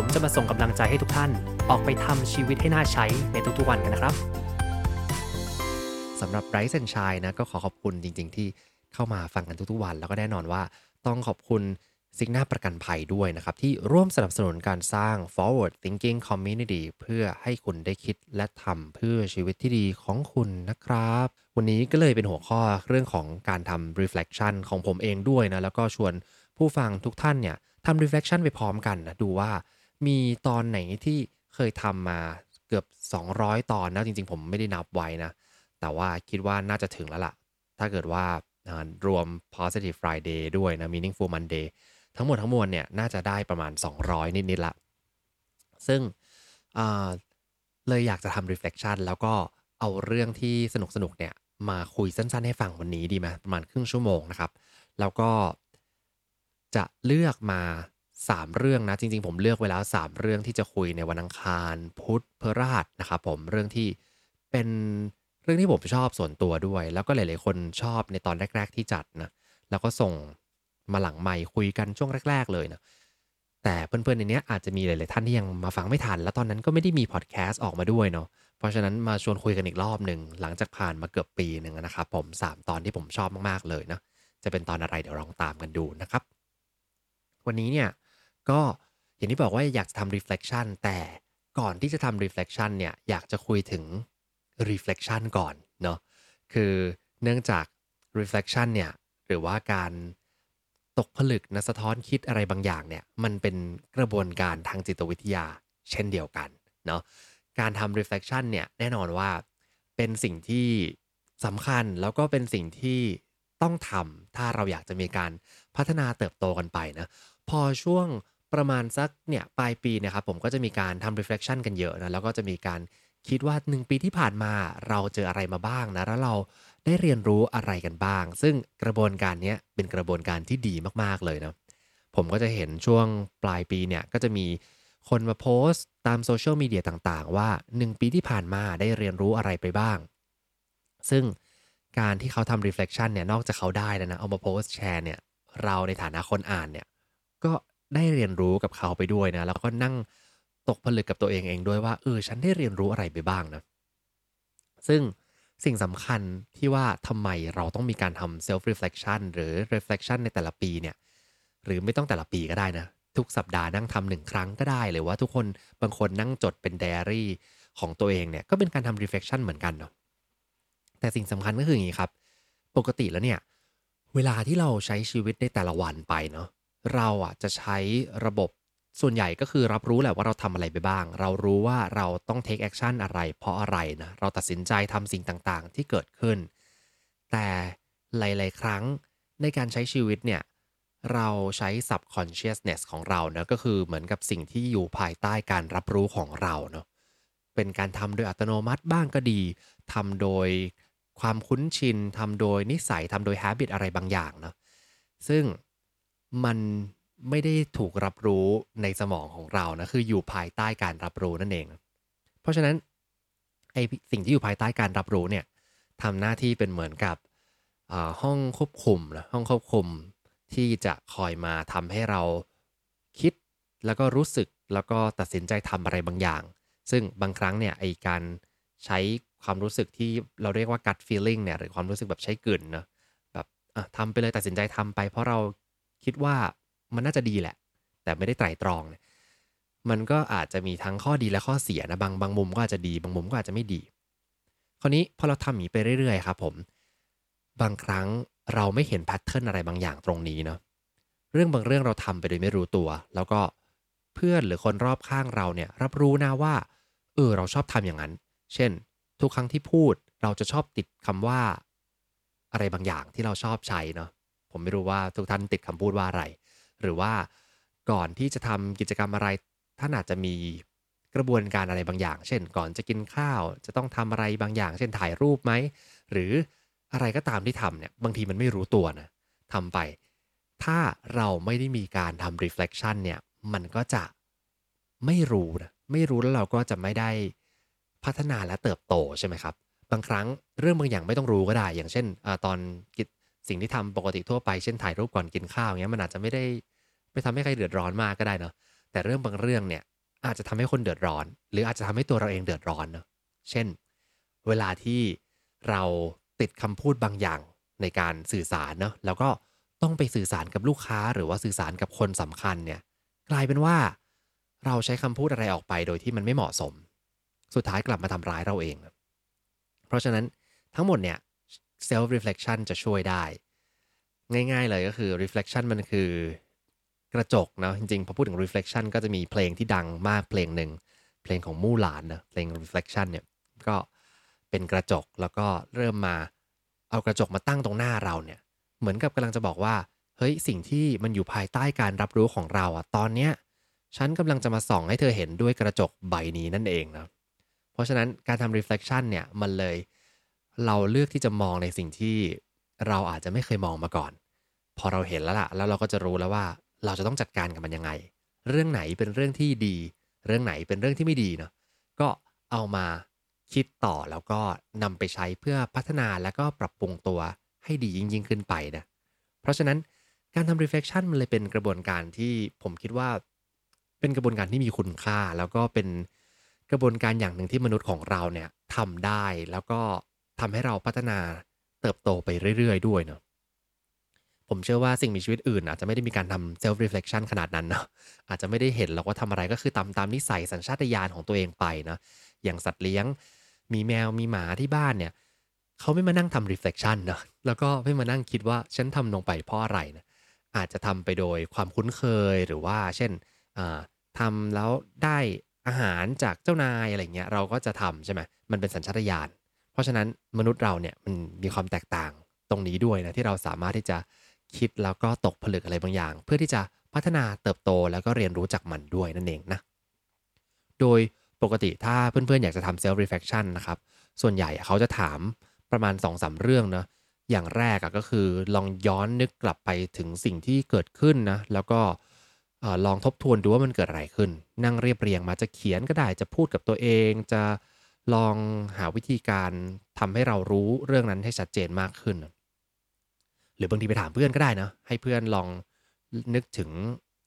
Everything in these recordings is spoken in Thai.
ผมจะมาส่งกำลังใจให้ทุกท่าน ออกไปทำชีวิตให้น่าใช้ในทุกๆวันกันนะครับสำหรับไรซ์แอนชัยนะก็ขอขอบคุณจริง ๆ ที่เข้ามาฟังกันทุกๆวัน แล้วก็แน่นอนว่าต้องขอบคุณซิกนาประกันภัยด้วยนะครับ ที่ร่วมสนับสนุนการสร้าง forward thinking community เพื่อให้คุณได้คิดและทำเพื่อชีวิตที่ดีของคุณนะครับ วันนี้ก็เลยเป็นหัวข้อเรื่องของการทำ reflection ของผมเองด้วยนะ แล้วก็ชวนผู้ฟังทุกท่านเนี่ยทำ reflection ไปพร้อมกันนะ ดูว่า มีตอนไหนที่เคยทำมาเกือบ 200 ตอนนะจริง ๆ ผมไม่ได้นับไว้นะ แต่ว่าคิดว่าน่าจะถึงแล้วล่ะ ถ้าเกิดว่ารวม positive Friday ด้วยนะ meaningful Monday ทั้งหมดทั้งมวลเนี่ยน่าจะได้ประมาณ 200 นิดๆละ ซึ่งเลยอยากจะทำ reflection แล้วก็เอาเรื่องที่สนุกสนุกเนี่ย มาคุยสั้นๆ ให้ฟังวันนี้ดีไหมประมาณครึ่งชั่วโมงนะครับ แล้วก็จะเลือกมา 3 เรื่องนะ จริงๆ ผมเลือกไว้แล้ว 3 เรื่องที่จะคุยในวันอังคารพุธพฤหัสนะครับผมเรื่องที่เป็นเรื่องที่ผมชอบส่วนตัวด้วย แล้วก็หลายๆคนชอบในตอนแรก ๆ ที่จัดนะแล้วก็ส่งมาหลังใหม่คุยกันช่วงแรก ๆ เลยนะแต่เพื่อนๆในนี้อาจจะมีหลายๆท่านที่ยังมาฟังไม่ทัน แล้วตอนนั้นก็ไม่ได้มีพอดแคสต์ออกมาด้วยเนาะเพราะฉะนั้นมาชวนคุยกันอีกรอบหนึ่งหลังจากผ่านมาเกือบปีหนึ่งนะครับผม 3 ตอนที่ผมชอบมากๆเลยนะจะเป็นตอนอะไรเดี๋ยวลองตามกันดูนะครับ วันนี้เนี่ย ก็อย่างที่บอกว่าอยากจะทำ reflection แต่ก่อนที่จะทำ reflection เนี่ยอยากจะคุยถึง reflection ก่อนเนาะคือเนื่องจาก reflection เนี่ยหรือว่าการตกผลึกนะสะท้อนคิดอะไรบางอย่างเนี่ยมันเป็นกระบวนการทางจิตวิทยาเช่นเดียวกันเนาะการทำ reflection เนี่ยแน่นอนว่าเป็นสิ่งที่สำคัญแล้วก็เป็นสิ่งที่ต้องทำถ้าเราอยากจะมีการพัฒนาเติบโตกันไปนะพอช่วง ประมาณสักเนี่ยปลายปีนะครับผมก็จะมีการทำ reflection กันเยอะนะแล้วก็จะมีการคิดว่า 1 ปีที่ผ่านมาเราเจออะไรมาบ้างนะแล้วเราได้เรียนรู้อะไรกันบ้าง ซึ่งกระบวนการนี้เป็นกระบวนการที่ดีมาก ๆ เลยนะผมก็จะเห็นช่วงปลายปีเนี่ยก็จะมีคนมาโพสต์ตามโซเชียลมีเดียต่างๆ ว่า 1 ปีที่ผ่านมาได้เรียนรู้อะไรไปบ้าง ซึ่งการที่เขาทำ reflection เนี่ยนอกจากเขาได้แล้วนะเอามาโพสต์แชร์เนี่ยเราในฐานะคนอ่านเนี่ยก็ ได้เรียนรู้กับเขาไปด้วยนะ แล้วก็นั่งตกผลึกกับตัวเองเองด้วยว่าเออฉันได้เรียนรู้อะไรไปบ้างนะ ซึ่งสิ่งสำคัญที่ว่าทำไมเราต้องมีการทำ self reflection หรือ reflection ในแต่ละปีเนี่ย หรือไม่ต้องแต่ละปีก็ได้นะ ทุกสัปดาห์นั่งทำหนึ่งครั้งก็ได้ หรือว่าทุกคนบางคนนั่งจดเป็นไดอารี่ของตัวเองเนี่ย ก็เป็นการทำ reflection เหมือนกันเนาะ แต่สิ่งสำคัญก็คืออย่างนี้ครับ ปกติแล้วเนี่ย เวลาที่เราใช้ชีวิตในแต่ละวันไปเนาะ เราอะจะใช้ระบบส่วนใหญ่ก็คือรับรู้แหละว่าเราทำอะไรไปบ้าง เรารู้ว่าเราต้อง take action อะไร เพราะอะไรนะ เราตัดสินใจทำสิ่งต่างๆ ที่เกิดขึ้น แต่หลาย ๆ ครั้งในการใช้ชีวิตเนี่ย เราใช้ subconsciousness ของเราเนะก็คือเหมือนกับสิ่งที่อยู่ภายใต้การรับรู้ของเราเนาะ เป็นการทำโดยอัตโนมัติบ้างก็ดีทำโดยความคุ้นชินทำโดยนิสัยทำโดย habit อะไรบางอย่างเนาะ ซึ่ง มันไม่ได้ถูกรับรู้ในสมองของเรานะคืออยู่ภายใต้การรับรู้นั่นเอง เพราะฉะนั้นไอสิ่งที่อยู่ภายใต้การรับรู้เนี่ยทำหน้าที่เป็นเหมือนกับห้องควบคุมนะห้องควบคุมที่จะคอยมาทำให้เราคิดแล้วก็รู้สึกแล้วก็ตัดสินใจทำอะไรบางอย่าง ซึ่งบางครั้งเนี่ยไอการใช้ความรู้สึกที่เราเรียกว่า gut feeling เนี่ยหรือความรู้สึกแบบใช้กลืนนะแบบทำไปเลยตัดสินใจทำไป เพราะเรา คิดว่ามันน่าจะดีแหละ แต่ไม่ได้ไตร่ตรองเนี่ยมันก็อาจจะมีทั้งข้อดีและข้อเสียนะบางบางมุมก็อาจจะดี บางมุมก็อาจจะไม่ดี คราวนี้พอเราทำอย่างนี้ไปเรื่อยๆครับผมบางครั้งเราไม่เห็นแพทเทิร์นอะไรบางอย่างตรงนี้เนาะเรื่องบางเรื่องเราทำไปโดยไม่รู้ตัว แล้วก็เพื่อนหรือคนรอบข้างเราเนี่ยรับรู้นะว่าเออเราชอบทำอย่างนั้น เช่น ทุกครั้งที่พูดเราจะชอบติดคำว่า อะไรบางอย่างที่เราชอบใช้เนาะ ผมไม่รู้ว่าทุกท่านติดคำพูดว่าอะไร หรือว่าก่อนที่จะทำกิจกรรมอะไรท่านอาจจะมีกระบวนการอะไรบางอย่าง เช่น ก่อนจะกินข้าว จะต้องทำอะไรบางอย่าง เช่นถ่ายรูปไหม หรืออะไรก็ตามที่ทำเนี่ยบางทีมันไม่รู้ตัวนะทำไป ถ้าเราไม่ได้มีการทำ reflection เนี่ยมันก็จะไม่รู้นะไม่รู้แล้วเราก็จะไม่ได้พัฒนาและเติบโตใช่ไหมครับ บางครั้งเรื่องบางอย่างไม่ต้องรู้ก็ได้ อย่างเช่นอตอนกิจ สิ่งที่ทำปกติทั่วไปเช่นถ่ายรูปก่อนกินข้าวเงี้ยมันอาจจะไม่ได้ไปทำให้ใครเดือดร้อนมากก็ได้เนาะแต่เรื่องบางเรื่องเนี่ยอาจจะทำให้คนเดือดร้อน หรืออาจจะทำให้ตัวเราเองเดือดร้อนเนาะเช่น เวลาที่เราติดคำพูดบางอย่างในการสื่อสารเนาะแล้วก็ต้องไปสื่อสารกับลูกค้า หรือว่าสื่อสารกับคนสำคัญเนี่ยกลายเป็นว่าเราใช้คำพูดอะไรออกไปโดยที่มันไม่เหมาะสม สุดท้ายกลับมาทำร้ายเราเอง เพราะฉะนั้นทั้งหมดเนี่ย self reflection จะช่วยได้ ง่ายๆเลยก็คือ reflection มันคือกระจกเนาะจริงๆ พอพูดถึง reflection ก็จะมีเพลงที่ดังมากเพลงหนึ่ง เพลงของมู่หลานนะเพลง reflection เนี่ยก็เป็นกระจกแล้วก็เริ่มมาเอากระจกมาตั้งตรงหน้าเราเนี่ยเหมือนกับกำลังจะบอกว่า เฮ้ยสิ่งที่มันอยู่ภายใต้การรับรู้ของเราอะตอนเนี้ยฉันกำลังจะมาส่องให้เธอเห็นด้วยกระจกใบนี้นั่นเองนะเพราะฉะนั้นการทำ reflection เนี่ยมันเลย เราเลือกที่จะมองในสิ่งที่เราอาจจะไม่เคยมองมาก่อน พอเราเห็นแล้วล่ะ แล้วเราก็จะรู้แล้วว่าเราจะต้องจัดการกับมันยังไง เรื่องไหนเป็นเรื่องที่ดี เรื่องไหนเป็นเรื่องที่ไม่ดีเนาะก็เอามาคิดต่อแล้วก็นำไปใช้เพื่อพัฒนาแล้วก็ปรับปรุงตัวให้ดียิ่งยิ่งขึ้นไปนะเพราะฉะนั้นการทำ reflection มันเลยเป็นกระบวนการที่ผมคิดว่า เป็นกระบวนการที่มีคุณค่า แล้วก็เป็นกระบวนการอย่างหนึ่งที่มนุษย์ของเราเนี่ยทำได้แล้วก็ ทำให้เราพัฒนาเติบโตไปเรื่อย ๆ ด้วยเนาะผมเชื่อว่าสิ่งมีชีวิตอื่น อาจจะไม่ได้มีการทำ self reflection ขนาดนั้นเนาะอาจจะไม่ได้เห็นหรอกว่าทำอะไรก็คือตามตามนิสัยสัญชาตญาณของตัวเองไปนะอย่างสัตว์เลี้ยง มีแมวมีหมาที่บ้านเนี่ยเขาไม่มานั่งทำ reflection นะแล้วก็ไม่มานั่งคิดว่าฉันทำลงไปเพราะอะไรนะอาจจะทำไปโดยความคุ้นเคยหรือว่า เช่นทำแล้วได้อาหารจากเจ้านายอะไรเงี้ยเราก็จะทำใช่ไหมมันเป็นสัญชาตญาณ เพราะฉะนั้นมนุษย์เราเนี่ยมันมีความแตกต่างตรงนี้ด้วยนะที่เราสามารถที่จะคิดแล้วก็ตกผลึกอะไรบางอย่าง เพื่อที่จะพัฒนาเติบโตแล้วก็เรียนรู้จากมันด้วยนั่นเองนะโดยปกติถ้าเพื่อนๆ อยากจะทำ self reflection นะครับ ส่วนใหญ่เขาจะถามประมาณ2อสเรื่องนะอย่างแรกก็คือลองย้อนนึกกลับไปถึงสิ่งที่เกิดขึ้นนะแล้วก็ลองทบทวนดูว่ามันเกิดอะไรขึ้น นั่งเรียบเรียงมาจะเขียนก็ได้จะพูดกับตัวเองจะ ลองหาวิธีการทำให้เรารู้เรื่องนั้นให้ชัดเจนมากขึ้น หรือบางทีไปถามเพื่อนก็ได้นะให้เพื่อนลองนึกถึง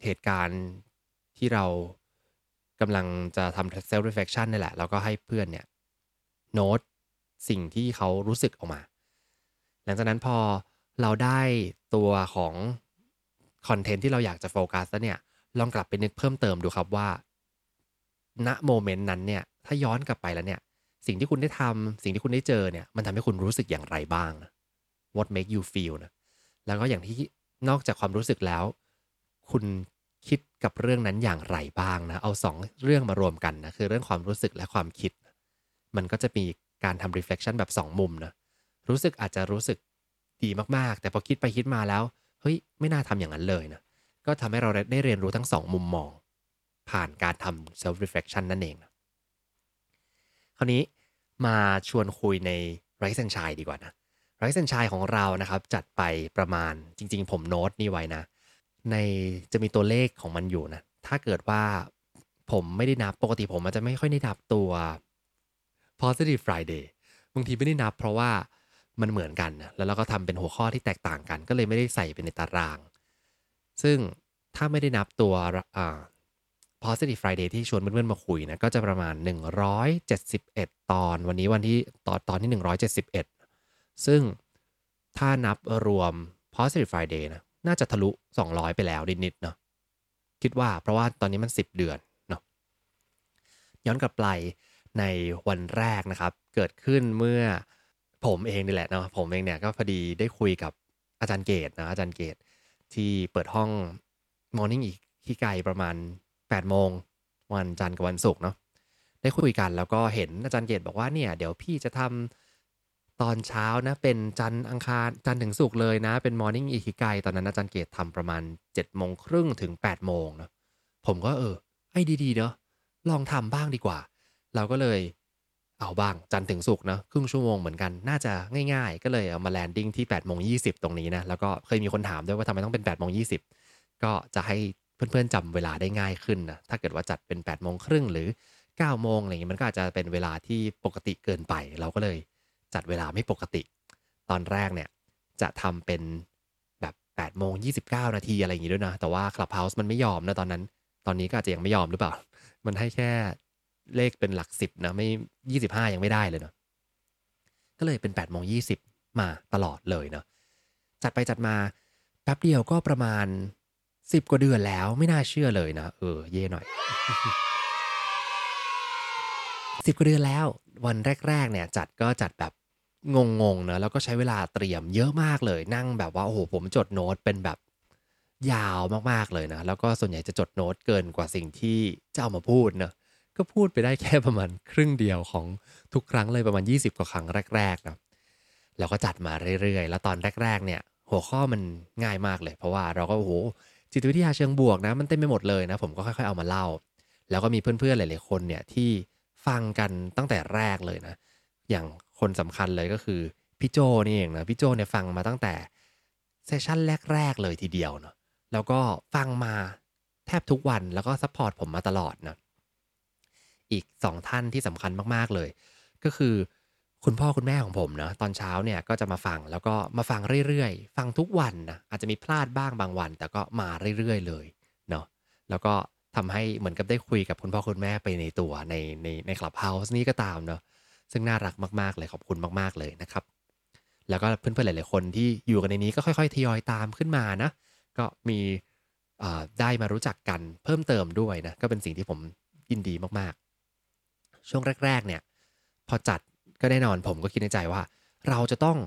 เหตุการณ์ที่เรากำลังจะทำ self reflection นี่แหละ แล้วก็ให้เพื่อนเนี่ยโน้ตสิ่งที่เขารู้สึกออกมา หลังจากนั้นพอเราได้ตัวของคอนเทนต์ที่เราอยากจะโฟกัสแล้วเนี่ย ลองกลับไปนึกเพิ่มเติมดูครับว่า ณโมเมนต์นั้นเนี่ย ถ้าย้อนกลับไปแล้วเนี่ย สิ่งที่คุณได้ทำสิ่งที่คุณได้เจอเนี่ย มันทำให้คุณรู้สึกอย่างไรบ้าง what make you feel นะ แล้วก็อย่างที่นอกจากความรู้สึกแล้ว คุณคิดกับเรื่องนั้นอย่างไรบ้างนะ เอาสองเรื่องมารวมกันนะ คือเรื่องความรู้สึกและความคิด มันก็จะมีการทำ reflection แบบ2มุมนะ รู้สึกอาจจะรู้สึกดีมากๆ แต่พอคิดไปคิดมาแล้ว เฮ้ย ไม่น่าทำอย่างนั้นเลยนะ ก็ทำให้เราได้เรียนรู้ทั้งสองมุมมอง ผ่านการทำ self reflection นั่นเองนะ คราวนี้มาชวนคุยใน Rise and Shine ดีกว่านะไรซ์เซนชัยของเรานะครับจัดไปประมาณจริง ๆ ผมโน้ตนี่ไว้นะ ในจะมีตัวเลขของมันอยู่นะ ถ้าเกิดว่าผมไม่ได้นับปกติผมมันจะไม่ค่อยได้นับตัว positive Friday บางทีไม่ได้นับเพราะว่ามันเหมือนกันนะแล้วเราก็ทำเป็นหัวข้อที่แตกต่างกัน ก็เลยไม่ได้ใส่เป็นในตาราง ซึ่งถ้าไม่ได้นับตัว positive Friday ที่ชวนเพื่อนๆมาคุยนะก็จะประมาณ 171 ตอน วันนี้วันที่ตอนตอนที่ 171 ซึ่งถ้านับรวม positive Friday นะน่าจะทะลุ 200 ไปแล้วนิดๆเนาะคิดว่าเพราะว่าตอนนี้มัน 10 เดือนเนาะย้อนกลับไปในวันแรกนะครับ เกิดขึ้นเมื่อผมเองนี่แหละเนาะผมเองเนี่ยก็พอดีได้คุยกับอาจารย์เกตนะอาจารย์เกตที่เปิดห้อง Morning อีกที่ไกลประมาณ 8โมงวันจันทร์กับวันศุกร์เนาะได้คุยกันแล้วก็เห็นอาจารย์เกตบอกว่าเนี่ยเดี๋ยวพี่จะทำตอนเช้านะเป็นจันทร์อังคารจันทร์ถึงศุกร์เลยนะ เป็นมอร์นิ่งอีคิไกตอนนั้นอาจารย์เกตทำประมาณ7จ็ดโมงครึ่งถึง8ปดโมงเนาะผมก็เออไอ้ดีๆเนาะลองทำบ้างดีกว่า เราก็เลยเอาบ้างจันทร์ถึงสุกเนาะครึ่งชั่วโมงเหมือนกันน่าจะง่ายๆ ก็เลยเอามา landing ที่8ปดโมงยีตรงนี้นะแล้วก็เคยมีคนถามด้วยว่าทำไมต้องเป็น8ปดโมงยีก็จะให้ เพื่อนๆจำเวลาได้ง่ายขึ้นนะถ้าเกิดว่าจัดเป็น8ปดโมงครึ่งหรือ9ก้าโมงอะไรเงี้ยมันก็อาจจะเป็นเวลาที่ปกติเกินไป เราก็เลยจัดเวลาไม่ปกติ ตอนแรกเนี่ยจะทำเป็นแบบ8ปดโมงยีนาทีอะไรอย่างงี้ด้วยนะ แต่ว่า Clubhouse มันไม่ยอมนะตอนนั้น ตอนนี้ก็อาจจะยังไม่ยอมหรือเปล่า มันให้แค่เลขเป็นหลักสิบนะไม่ยี่สิบห้ายังไม่ได้เลยเนาะก็เลยเป็น8ปดโมงยีมาตลอดเลยเนาะจัดไปจัดมาแป๊บเดียวก็ประมาณ สิบกว่าเดือนแล้วไม่น่าเชื่อเลยนะ เออ เย่หน่อยสิบกว่าเดือนแล้ว วันแรก ๆ เนี่ย จัดก็จัดแบบงงๆนะแล้วก็ใช้เวลาเตรียมเยอะมากเลย นั่งแบบว่าโอ้โหผมจดโน้ตเป็นแบบยาวมากๆเลยนะ แล้วก็ส่วนใหญ่จะจดโน้ตเกินกว่าสิ่งที่จะเอามาพูดนะก็พูดไปได้แค่ประมาณครึ่งเดียวของทุกครั้งเลยประมาณ 20 กว่าครั้งแรกๆนะแล้วก็จัดมาเรื่อยๆ แล้วตอนแรก ๆ เนี่ย หัวข้อมันง่ายมากเลย เพราะว่าเราก็โอ้โห จิตวิทยาเชิงบวกนะมันเต็มไปหมดเลยนะ ผมก็ค่อยๆเอามาเล่า แล้วก็มีเพื่อนๆหลายๆคนเนี่ยที่ฟังกันตั้งแต่แรกเลยนะ อย่างคนสำคัญเลยก็คือพี่โจนี่เองนะพี่โจเนี่ยฟังมาตั้งแต่session แรกๆเลยทีเดียวเนาะแล้วก็ฟังมาแทบทุกวันแล้วก็ support ผมมาตลอดนะอีกสองท่านที่สำคัญมากๆเลย ก็คือ คุณพ่อคุณแม่ของผมเนาะตอนเช้าเนี่ยก็จะมาฟังแล้วก็มาฟังเรื่อยๆ ฟังทุกวันนะอาจจะมีพลาดบ้างบางวัน แต่ก็มาเรื่อยๆ เลยเนาะแล้วก็ทำให้เหมือนกับได้คุยกับคุณพ่อคุณแม่ไปในตัวในในใน Clubhouse นี้ก็ตามเนาะซึ่งน่ารักมากๆเลยขอบคุณมากๆเลยนะครับ แล้วก็เพื่อนๆหลายๆคนที่อยู่กันในนี้ก็ค่อยๆทยอยตามขึ้นมานะก็มีได้มารู้จักกันเพิ่มเติมด้วยนะก็เป็นสิ่งที่ผมยินดีมากๆ ช่วงแรก ๆ เนี่ย พอจัด ก็แน่นอนผมก็คิดในใจว่า เราจะต้อง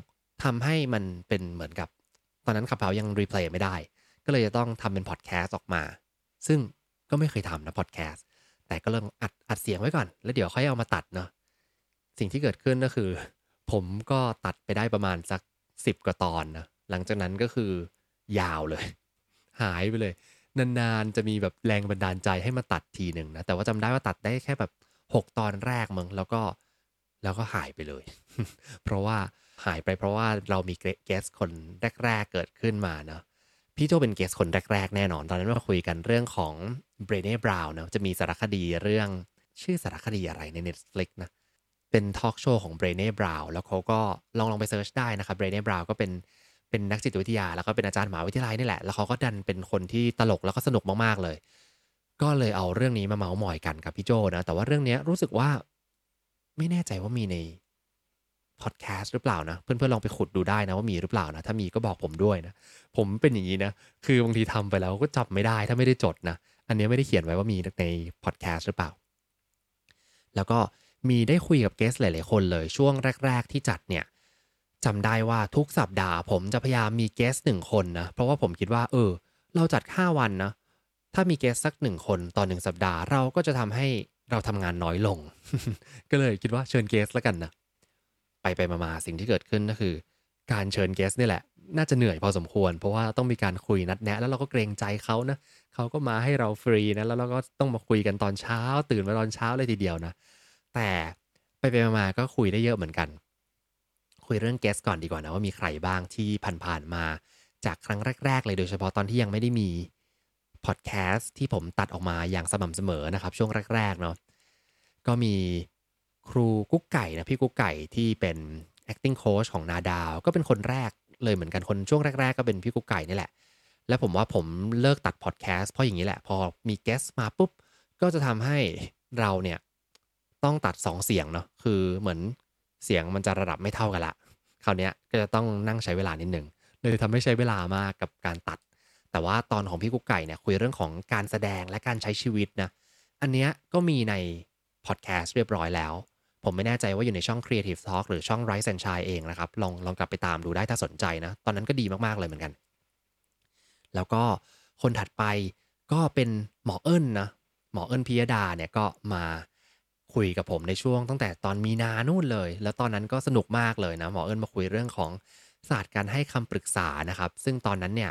ทำให้มันเป็นเหมือนกับ ตอนนั้น Clubhouse ยัง replay ไม่ได้ ก็เลยจะต้องทำเป็นพอดแคสต์ออกมา ซึ่งก็ไม่เคยทำนะพอดแคสต์แต่ก็เริ่มอัดอัดเสียงไว้ก่อน แล้วเดี๋ยวค่อยเอามาตัดเนาะสิ่งที่เกิดขึ้นก็คือ ผมก็ตัดไปได้ประมาณสักสิบกว่าตอนนะหลังจากนั้นก็คือยาวเลย หายไปเลย นานๆ จะมีแบบแรงบันดาลใจให้มาตัดทีหนึ่งนะแต่ว่าจำได้ว่าตัดได้แค่แบบ 6 ตอนแรกมึงแล้วก็ แล้วก็หายไปเลย เพราะว่าหายไปเพราะว่าเรามีเกสคนแรก ๆ เกิดขึ้นมาเนาะพี่โจเป็น guest คนแรก ๆ แน่นอน ตอนนั้นเราคุยกันเรื่องของ Brené Brown เนาะจะมีสารคดีเรื่องชื่อสารคดีอะไรใน Netflix นะ เป็นทอล์กโชว์ของ Brené Brown แล้วเขาก็ลองลองไป search ได้นะครับ Brené Brown ก็เป็นเป็นนักจิตวิทยา แล้วก็เป็นอาจารย์มหาวิทยาลัยนี่แหละ แล้วเขาก็ดันเป็นคนที่ตลกแล้วก็สนุกมากๆเลย ก็เลยเอาเรื่องนี้มาเมาส์มอยกันกับพี่โจนะ แต่ว่าเรื่องนี้รู้สึกว่า ไม่แน่ใจว่ามีในพอดแคสต์หรือเปล่านะ เพื่อนๆลองไปขุดดูได้นะว่ามีหรือเปล่านะ ถ้ามีก็บอกผมด้วยนะ ผมเป็นอย่างนี้นะ คือบางทีทำไปแล้วก็จับไม่ได้ถ้าไม่ได้จดนะ อันนี้ไม่ได้เขียนไว้ว่ามีในพอดแคสต์หรือเปล่า แล้วก็มีได้คุยกับเกสหลายๆคนเลยช่วงแรก ๆ ที่จัดเนี่ยจำได้ว่าทุกสัปดาห์ผมจะพยายามมีเกสหนึ่งคนนะ เพราะว่าผมคิดว่า เออ เราจัด 5 วันนะ ถ้ามีเกสสักหนึ่งคนต่อหนึ่งสัปดาห์ เราก็จะทำให้ เราทำงานน้อยลง ก็เลยคิดว่าเชิญเกสแล้วกันนะ ไปไปมาสิ่งที่เกิดขึ้นก็คือ การเชิญเกสนี่แหละ น่าจะเหนื่อยพอสมควร เพราะว่าต้องมีการคุยนัดแนะแล้วเราก็เกรงใจเขานะเขาก็มาให้เราฟรีนะแล้วเราก็ต้องมาคุยกันตอนเช้า ตื่นมาตอนเช้าเลยทีเดียวนะ แต่ไปไปมาก็คุยได้เยอะเหมือนกัน คุยเรื่องเกสก่อนดีกว่านะว่ามีใครบ้างที่ผ่านๆมาจากครั้งแรก ๆ เลยโดยเฉพาะตอนที่ยังไม่ได้มี พอดแคสต์ที่ผมตัดออกมาอย่างสม่ำเสมอนะครับ ช่วงแรก ๆ เนาะก็มีครูกุ๊กไก่นะพี่กุ๊กไก่ที่เป็น acting coach ของนาดาว ก็เป็นคนแรกเลยเหมือนกันคนช่วงแรก ๆ ก็เป็นพี่กุ๊กไก่นี่แหละ แล้วผมว่าผมเลิกตัดพอดแคสต์เพราะอย่างนี้แหละ พอมีเกสมาปุ๊บ ก็จะทำให้เราเนี่ยต้องตัด 2 เสียงเนาะคือเหมือนเสียงมันจะระดับไม่เท่ากันละคราวนี้ก็จะต้องนั่งใช้เวลานิดหนึ่งเลยทำให้ใช้เวลามากกับการตัด แต่ว่าตอนของพี่กุ๊กไก่เนี่ยคุยเรื่องของการแสดงและการใช้ชีวิตนะ อันเนี้ยก็มีในพอดแคสต์เรียบร้อยแล้ว ผมไม่แน่ใจว่าอยู่ในช่อง Creative Talk หรือช่อง Rise and Shine เองนะครับ ลองลองกลับไปตามดูได้ถ้าสนใจนะ ตอนนั้นก็ดีมาก ๆ เลยเหมือนกัน แล้วก็คนถัดไปก็เป็นหมอเอิญนะ หมอเอิญพิยดาเนี่ยก็มาคุยกับผมในช่วงตั้งแต่ตอนมีนานู่นเลย แล้วตอนนั้นก็สนุกมากเลยนะ หมอเอิญมาคุยเรื่องของศาสตร์การให้คำปรึกษานะครับ ซึ่งตอนนั้นเนี่ย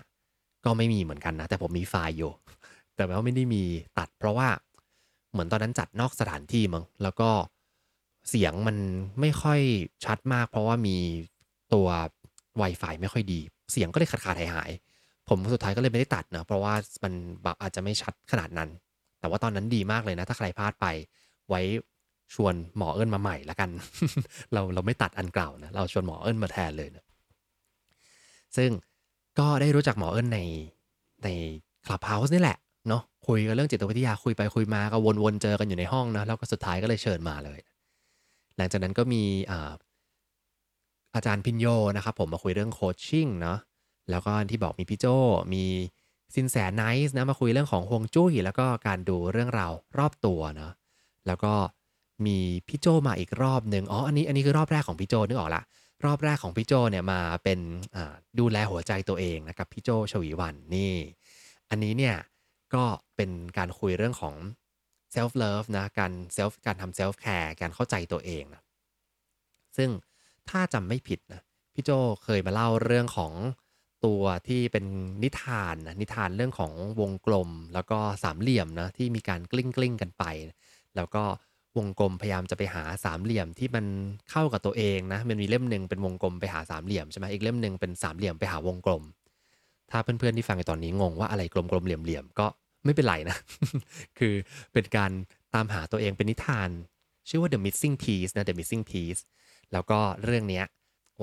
ก็ไม่มีเหมือนกันนะ แต่ผมมีไฟล์อยู่ แต่ว่าไม่ได้มีตัด เพราะว่าเหมือนตอนนั้นจัดนอกสถานที่มั้งแล้วก็เสียงมันไม่ค่อยชัดมาก เพราะว่ามีตัว Wi-Fi ไม่ค่อยดี เสียงก็เลยขาดขาดหายหายผมสุดท้ายก็เลยไม่ได้ตัดนะเพราะว่ามันแบบอาจจะไม่ชัดขนาดนั้น แต่ว่าตอนนั้นดีมากเลยนะ ถ้าใครพลาดไป ไว้ชวนหมอเอิญมาใหม่ละกัน เราเราไม่ตัดอันเก่านะเราชวนหมอเอิญมาแทนเลยนะซึ่ง ก็ได้รู้จักหมอเอิญในใน Clubhouse นี่แหละเนาะคุยกันเรื่องจิตวิทยาคุยไปคุยมาก็วนๆเจอกันอยู่ในห้องนะแล้วก็สุดท้ายก็เลยเชิญมาเลย หลังจากนั้นก็มีอาอาจารย์พินโยนะครับผมมาคุยเรื่อง coaching เนาะแล้วก็ที่บอกมีพี่โจมีซินแสไนซ์นะมาคุยเรื่องของฮวงจุ้ยแล้วก็การดูเรื่องราวรอบตัวเนาะแล้วก็มีพี่โจมาอีกรอบหนึ่งอ๋ออันนี้อันนี้คือรอบแรกของพี่โจนึกออกละ รอบแรกของพี่โจเนี่ยมาเป็นดูแลหัวใจตัวเองนะครับพี่โจชวีวันนี่ อันนี้เนี่ยก็เป็นการคุยเรื่องของ self love นะการ self การทำ self care การเข้าใจตัวเองนะซึ่งถ้าจำไม่ผิดนะพี่โจเคยมาเล่าเรื่องของตัวที่เป็นนิทานนะนิทานเรื่องของวงกลมแล้วก็สามเหลี่ยมนะที่มีการกลิ้งกลิ้งกันไป แล้วก็ วงกลมพยายามจะไปหาสามเหลี่ยมที่มันเข้ากับตัวเองนะมันมีเล่มหนึ่งเป็นวงกลมไปหาสามเหลี่ยมใช่ไหมอีกเล่มหนึ่งเป็นสามเหลี่ยมไปหาวงกลม ถ้าเพื่อนๆที่ฟังในตอนนี้งงว่าอะไรกลมๆเหลี่ยมๆก็ไม่เป็นไรนะ คือเป็นการตามหาตัวเองเป็นนิทาน ชื่อว่า The Missing Piece นะ The Missing Piece แล้วก็เรื่องนี้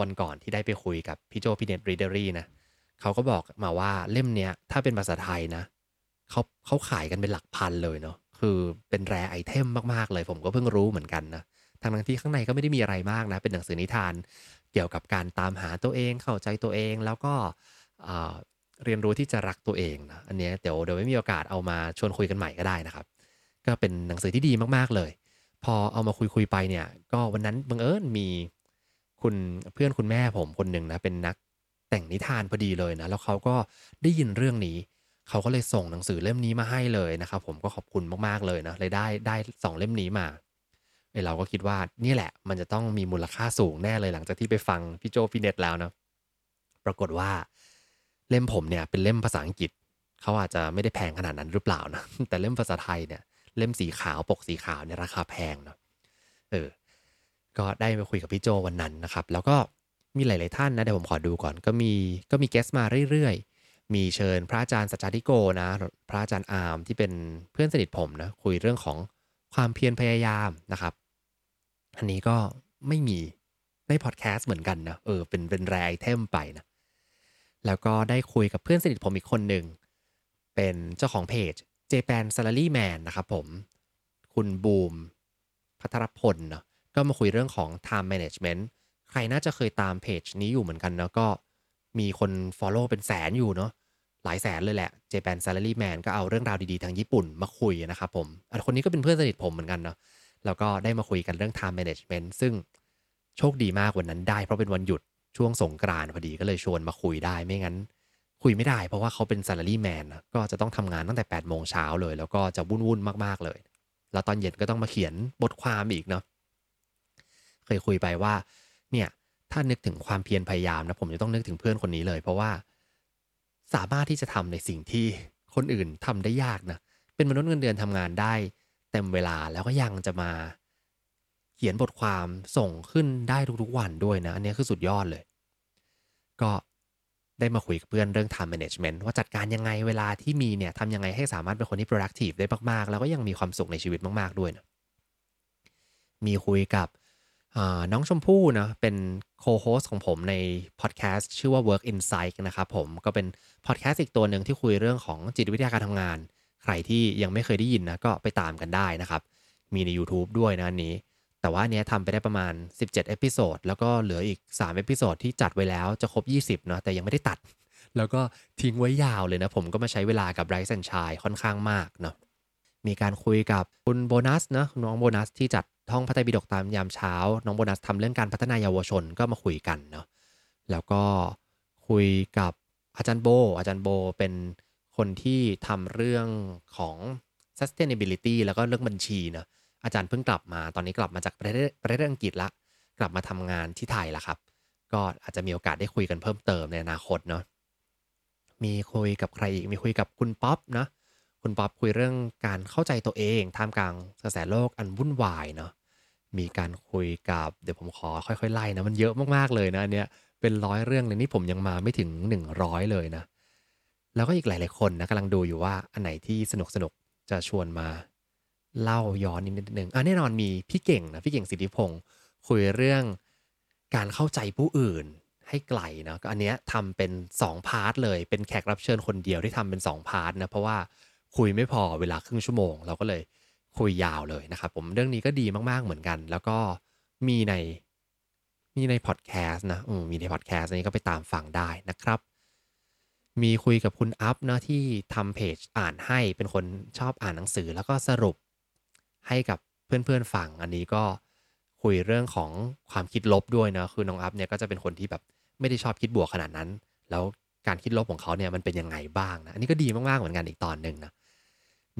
วันก่อนที่ได้ไปคุยกับพี่โจพี่เน็ตรีเดอรี่นะเขาก็บอกมาว่าเล่มเนี้ยถ้าเป็นภาษาไทยนะเขาเขาขายกันเป็นหลักพันเลยเนาะ คือเป็นแรไอเทมมากๆเลย ผมก็เพิ่งรู้เหมือนกันนะทั้งทั้งที่ข้างในก็ไม่ได้มีอะไรมากนะ เป็นหนังสือนิทานเกี่ยวกับการตามหาตัวเองเข้าใจตัวเองแล้วก็เรียนรู้ที่จะรักตัวเองนะอันเนี้ยเดี๋ยวเดี๋ยวไม่มีโอกาสเอามาชวนคุยกันใหม่ก็ได้นะครับ ก็เป็นหนังสือที่ดีมากๆเลย พอเอามาคุยคุยๆไปเนี่ย ก็วันนั้นบังเอิญมีคุณเพื่อนคุณแม่ผมคนหนึ่งนะเป็นนักแต่งนิทานพอดีเลยนะแล้วเขาก็ได้ยินเรื่องนี้ เขาก็เลยส่งหนังสือเล่มนี้มาให้เลยนะครับ ผมก็ขอบคุณมากๆเลยนะเลยได้ได้สองเล่มนี้มาไอเราก็คิดว่านี่แหละ มันจะต้องมีมูลค่าสูงแน่เลยหลังจากที่ไปฟังพี่โจพี่เน็ตแล้วนะปรากฏว่าเล่มผมเนี่ยเป็นเล่มภาษาอังกฤษเขาอาจจะไม่ได้แพงขนาดนั้นหรือเปล่านะแต่เล่มภาษาไทยเนี่ย เล่มสีขาวปกสีขาวเนี่ยราคาแพงเนาะเออ ก็ได้ไปคุยกับพี่โจวันนั้นนะครับ แล้วก็มีหลาย ๆ ท่านนะเดี๋ยวผมขอดูก่อน ก็มีก็มี guest มาเรื่อยๆ มีเชิญพระอาจารย์สัจจาธิโกนะ พระอาจารย์อาร์มที่เป็นเพื่อนสนิทผมนะคุยเรื่องของความเพียรพยายามนะครับ อันนี้ก็ไม่มีในพอดแคสต์เหมือนกันนะเออเป็นเป็น rare item ไปนะแล้วก็ได้คุยกับเพื่อนสนิทผมอีกคนหนึ่ง เป็นเจ้าของเพจ Japan Salary Man นะครับผม คุณบูมพัทรพลเนาะก็มาคุยเรื่องของ time management ใครน่าจะเคยตามเพจนี้อยู่เหมือนกันเนาะก็ มีคน follow เป็นแสนอยู่เนาะหลายแสนเลยแหละ Japan Salary Man ก็เอาเรื่องราวดีๆ ทางญี่ปุ่นมาคุยนะครับผมอันคนนี้ก็เป็นเพื่อนสนิทผมเหมือนกันเนาะแล้วก็ได้มาคุยกันเรื่อง time management ซึ่งโชคดีมากวันนั้นได้ เพราะเป็นวันหยุดช่วงสงกรานต์พอดีก็เลยชวนมาคุยได้ไม่งั้น คุยไม่ได้ เพราะว่าเขาเป็น salary man นะก็จะต้องทำงานตั้งแต่8ปดโมงเช้าเลย แล้วก็จะวุ่นๆมากๆเลย แล้วตอนเย็นก็ต้องมาเขียนบทความอีกเนาะเคยคุยไปว่าเนี่ย ถ้านึกถึงความเพียรพยายามนะผมจะต้องนึกถึงเพื่อนคนนี้เลย เพราะว่าสามารถที่จะทำในสิ่งที่คนอื่นทำได้ยากนะเป็นมนุษย์เงินเดือนทำงานได้เต็มเวลาแล้วก็ยังจะมาเขียนบทความส่งขึ้นได้ทุกๆวันด้วยนะ อันนี้คือสุดยอดเลย ก็ได้มาคุยกับเพื่อนเรื่อง time management ว่าจัดการยังไงเวลาที่มีเนี่ยทำยังไงให้สามารถเป็นคนที่ productive ได้มากๆ แล้วก็ยังมีความสุขในชีวิตมาก ๆ ด้วยนะมีคุยกับ น้องชมพู่นะเป็น co-host ของผมในพอดแคสต์ชื่อว่า Work Insight นะครับผมก็เป็นพอดแคสต์อีกตัวหนึ่งที่คุยเรื่องของจิตวิทยาการทำงาน ใครที่ยังไม่เคยได้ยินนะก็ไปตามกันได้นะครับ มีใน YouTube ด้วยนะอันนี้ แต่ว่าเนี้ยทำไปได้ประมาณ 17 episode แล้วก็เหลืออีก3 episode ที่จัดไว้แล้วจะครบ 20เนาะแต่ยังไม่ได้ตัด แล้วก็ทิ้งไว้ยาวเลยนะผมก็มาใช้เวลากับ Rise and Shine ค่อนข้างมากเนาะมีการคุยกับคุณโบนัสนะน้องโบนัสที่จัด ท่องพระไตรปิฎกตามยามเช้า น้องโบนัสทำเรื่องการพัฒนาเยาวชนก็มาคุยกันเนาะแล้วก็คุยกับอาจารย์โบ อาจารย์โบเป็นคนที่ทำเรื่องของ sustainability แล้วก็เรื่องบัญชีเนาะอาจารย์เพิ่งกลับมาตอนนี้กลับมาจากประเทศประเทศอังกฤษละ กลับมาทำงานที่ไทยละครับ ก็อาจจะมีโอกาสได้คุยกันเพิ่มเติมในอนาคตเนาะมีคุยกับใครอีกมีคุยกับคุณป๊อปเนาะคุณป๊อปคุยเรื่องการเข้าใจตัวเองท่ามกลางกระแสโลกอันวุ่นวายเนาะ มีการคุยกับเดี๋ยวผมขอค่อยๆไล่นะมันเยอะมากๆเลยนะเนี้ยเป็นร้อยเรื่องเลยนี่ผมยังมาไม่ถึง 100 เลยนะ แล้วก็อีกหลาย ๆ คนนะกำลังดูอยู่ว่าอันไหนที่สนุกสนุกๆจะชวนมาเล่าย้อนนิดนึงอะแน่นอนมีพี่เก่งนะพี่เก่งสิทธิพงศ์คุยเรื่องการเข้าใจผู้อื่นให้ไกลนะก็อันเนี้ยทำเป็น 2 part เลยเป็นแขกรับเชิญคนเดียวที่ทำเป็น 2 part นะเพราะว่าคุยไม่พอเวลาครึ่งชั่วโมง เราก็เลย คุยยาวเลยนะครับผมเรื่องนี้ก็ดีมากๆเหมือนกัน แล้วก็มีในมีในพอดแคสต์นะมมีในพอดแคสต์อันนี้ก็ไปตามฟังได้นะครับ มีคุยกับคุณอัพนะที่ทำเพจอ่านให้เป็นคนชอบอ่านหนังสือแล้วก็สรุปให้กับเพื่อนๆฟังอันนี้ก็คุยเรื่องของความคิดลบด้วยนะคือน้องอัพเนี่ยก็จะเป็นคนที่แบบไม่ได้ชอบคิดบวกขนาดนั้น แล้วการคิดลบของเขาเนี่ยมันเป็นยังไงบ้างนะอันนี้ก็ดีมากๆเหมือนกันอีกตอนหนึ่งนะ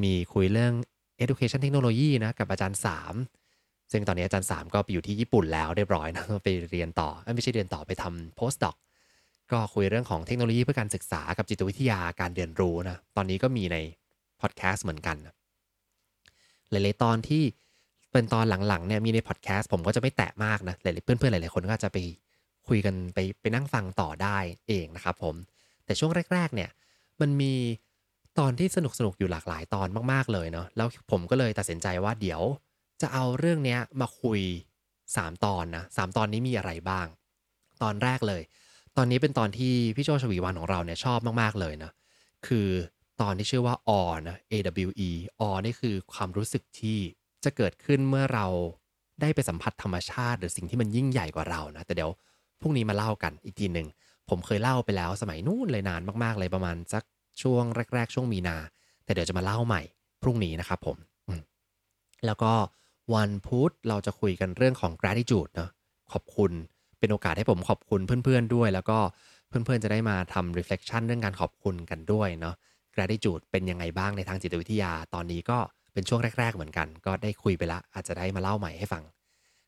มีคุยเรื่อง education technology นะกับอาจารย์ 3 ซึ่งตอนนี้อาจารย์ 3 ก็ไปอยู่ที่ญี่ปุ่นแล้วเรียบร้อยนะไปเรียนต่อไม่ใช่เรียนต่อไปทำ postdoc ก็คุยเรื่องของเทคโนโลยีเพื่อการศึกษากับจิตวิทยาการเรียนรู้นะตอนนี้ก็มีในพอดแคสต์เหมือนกันนะหลายๆตอนที่เป็นตอนหลังๆเนี่ยมีในพอดแคสต์ผมก็จะไม่แตะมากนะหลายๆเพื่อนๆหลายๆคนก็จะไปคุยกันไปไปนั่งฟังต่อได้เองนะครับผมแต่ช่วงแรก ๆ เนี่ยมันมี ตอนที่สนุกสนุกๆอยู่หลากหลายตอนมากๆเลยเนาะแล้วผมก็เลยตัดสินใจว่าเดี๋ยว จะเอาเรื่องเนี้ยมาคุย 3 ตอนนะสตอนนี้มีอะไรบ้าง ตอนแรกเลย ตอนนี้เป็นตอนที่พี่โจชวีวันของเราเนี่ยชอบมากๆเลยนะคือตอนที่ชื่อว่าอนะ AWE อนี่คือความรู้สึกที่จะเกิดขึ้นเมื่อเราได้ไปสัมผัสธรรมชาติ หรือสิ่งที่มันยิ่งใหญ่กว่าเรานะแต่เดี๋ยวพรุ่งนี้มาเล่ากันอีกทีหนึ่งผมเคยเล่าไปแล้วสมัยนู้นเลยนานมากๆเลยประมาณสัก ช่วงแรก ๆ ช่วงมีนา แต่เดี๋ยวจะมาเล่าใหม่พรุ่งนี้นะครับผม แล้วก็วันพุธเราจะคุยกันเรื่องของ gratitude เนาะขอบคุณเป็นโอกาสให้ผมขอบคุณเพื่อนๆด้วย แล้วก็เพื่อนๆจะได้มาทำ reflection เรื่องการขอบคุณกันด้วยเนาะ gratitude เป็นยังไงบ้างในทางจิตวิทยาตอนนี้ก็เป็นช่วงแรก ๆ เหมือนกัน ก็ได้คุยไปละอาจจะได้มาเล่าใหม่ให้ฟัง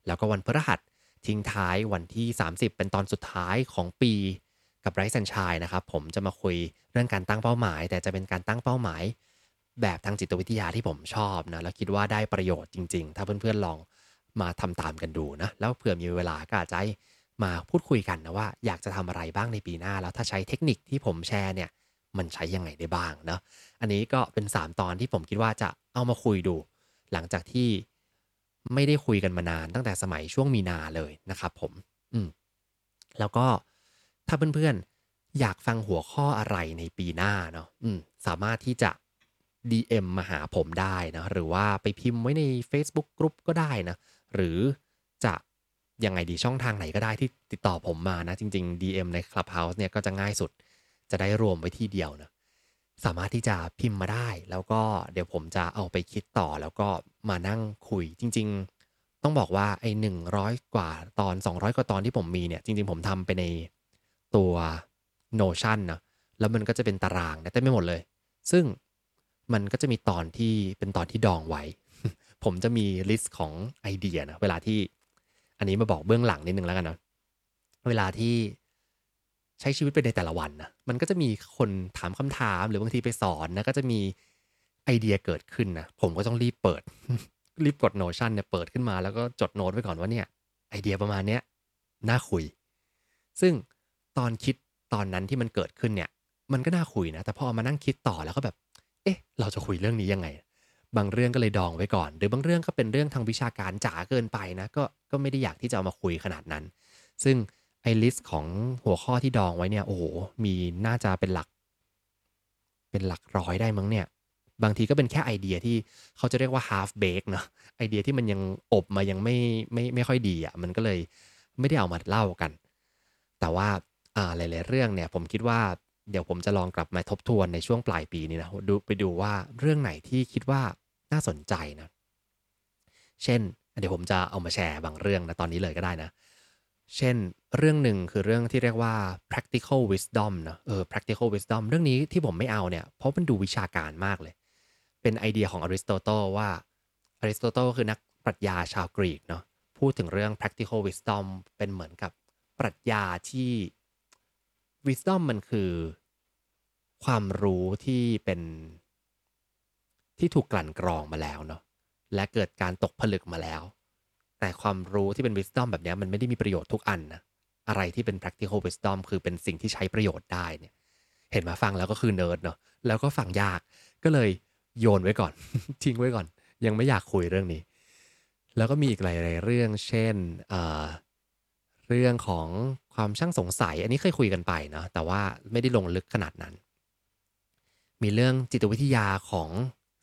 แล้วก็วันพฤหัสทิ้งท้ายวันที่ 30 เป็นตอนสุดท้ายของปี กับไรซันชายนะครับผมจะมาคุยเรื่องการตั้งเป้าหมาย แต่จะเป็นการตั้งเป้าหมาย แบบทางจิตวิทยาที่ผมชอบนะแล้วคิดว่าได้ประโยชน์จริง ๆ ถ้าเพื่อนๆลองมาทำตามกันดูนะแล้วเผื่อมีเวลาก็อาจจะมาพูดคุยกันนะว่าอยากจะทำอะไรบ้างในปีหน้า แล้วถ้าใช้เทคนิคที่ผมแชร์เนี่ยมันใช้ยังไงได้บ้างเนาะอันนี้ก็เป็น 3 ตอนที่ผมคิดว่าจะเอามาคุยดู หลังจากที่ไม่ได้คุยกันมานานตั้งแต่สมัยช่วงมีนาเลยนะครับผม อืมแล้วก็ ถ้าเพื่อนๆ อยากฟังหัวข้ออะไรในปีหน้าเนาะสามารถที่จะ DM มาหาผมได้นะหรือว่าไปพิมพ์ไว้ใน Facebook กรุ๊ปก็ได้นะ หรือจะยังไงดีช่องทางไหนก็ได้ที่ติดต่อผมมานะ จริง ๆ DM ใน Clubhouse เนี่ยก็จะง่ายสุด จะได้รวมไว้ที่เดียวนะสามารถที่จะพิมพ์มาได้ แล้วก็เดี๋ยวผมจะเอาไปคิดต่อแล้วก็มานั่งคุยจริง ๆ ต้องบอกว่าไอ้หนึ่งร้อยกว่าตอน 200 กว่าตอนที่ผมมีเนี่ย จริง ๆ ผมทำไปใน ตัว Notion นะแล้วมันก็จะเป็นตารางนะเต็มไปหมดเลย ซึ่งมันก็จะมีตอนที่เป็นตอนที่ดองไว้ ผมจะมี list ของไอเดียนะเวลาที่ อันนี้มาบอกเบื้องหลังนิดนึงแล้วกันนะเวลาที่ใช้ชีวิตไปในแต่ละวันนะมันก็จะมีคนถามคำถามหรือบางทีไปสอนนะก็จะมีไอเดียเกิดขึ้นนะผมก็ต้องรีบเปิด รีบกด Notion เนี่ยเปิดขึ้นมาแล้วก็จดโน้ตไว้ก่อนว่าเนี่ยไอเดียประมาณเนี้ยน่าคุย ซึ่ง ตอนคิดตอนนั้นที่มันเกิดขึ้นเนี่ย มันก็น่าคุยนะ แต่พอมานั่งคิดต่อแล้วก็แบบ เอ๊ะ เราจะคุยเรื่องนี้ยังไง บางเรื่องก็เลยดองไว้ก่อน หรือบางเรื่องก็เป็นเรื่องทางวิชาการจ๋าเกินไปนะ ก็ก็ไม่ได้อยากที่จะเอามาคุยขนาดนั้น ซึ่งไอลิสต์ของหัวข้อที่ดองไว้เนี่ย โอ้โห มีน่าจะเป็นหลัก เป็นหลักร้อยได้มั้งเนี่ย บางทีก็เป็นแค่ไอเดียที่เขาจะเรียกว่า half bake เนาะ ไอเดียที่มันยังอบมายังไม่ไม่ไม่ค่อยดีอะ่ะ มันก็เลยไม่ได้เอามาเล่ากัน แต่ว่าอ่า หลาย ๆ เรื่องเนี่ยผมคิดว่าเดี๋ยวผมจะลองกลับมาทบทวนในช่วงปลายปีนี้นะดูไปดูว่าเรื่องไหนที่คิดว่าน่าสนใจนะ เช่น เดี๋ยวผมจะเอามาแชร์บางเรื่องนะตอนนี้เลยก็ได้นะ เช่นเรื่องหนึ่งคือเรื่องที่เรียกว่า practical wisdom นะเออ practical wisdom เรื่องนี้ที่ผมไม่เอาเนี่ยเพราะมันดูวิชาการมากเลย เป็นไอเดียของอริสโตเติลว่าอริสโตเติลคือนักปรัชญาชาวกรีกเนาะพูดถึงเรื่อง practical wisdom เป็นเหมือนกับปรัชญาที่ wisdom มันคือ ความรู้ที่เป็นที่ถูกกลั่นกรองมาแล้วเนาะและเกิดการตกผลึกมาแล้ว แต่ความรู้ที่เป็น wisdom แบบนี้มันไม่ได้มีประโยชน์ทุกอันนะอะไรที่เป็น practical wisdom คือเป็นสิ่งที่ใช้ประโยชน์ได้เนี่ย เห็นมาฟังแล้วก็คือเนิร์ดเนาะแล้วก็ฟังยากก็เลยโยนไว้ก่อน ทิ้งไว้ก่อน ยังไม่อยากคุยเรื่องนี้ แล้วก็มีอีกหลาย ๆ เรื่อง เช่นเรื่องของ ความช่างสงสัย อันนี้เคยคุยกันไปเนาะแต่ว่าไม่ได้ลงลึกขนาดนั้น มีเรื่องจิตวิทยาของ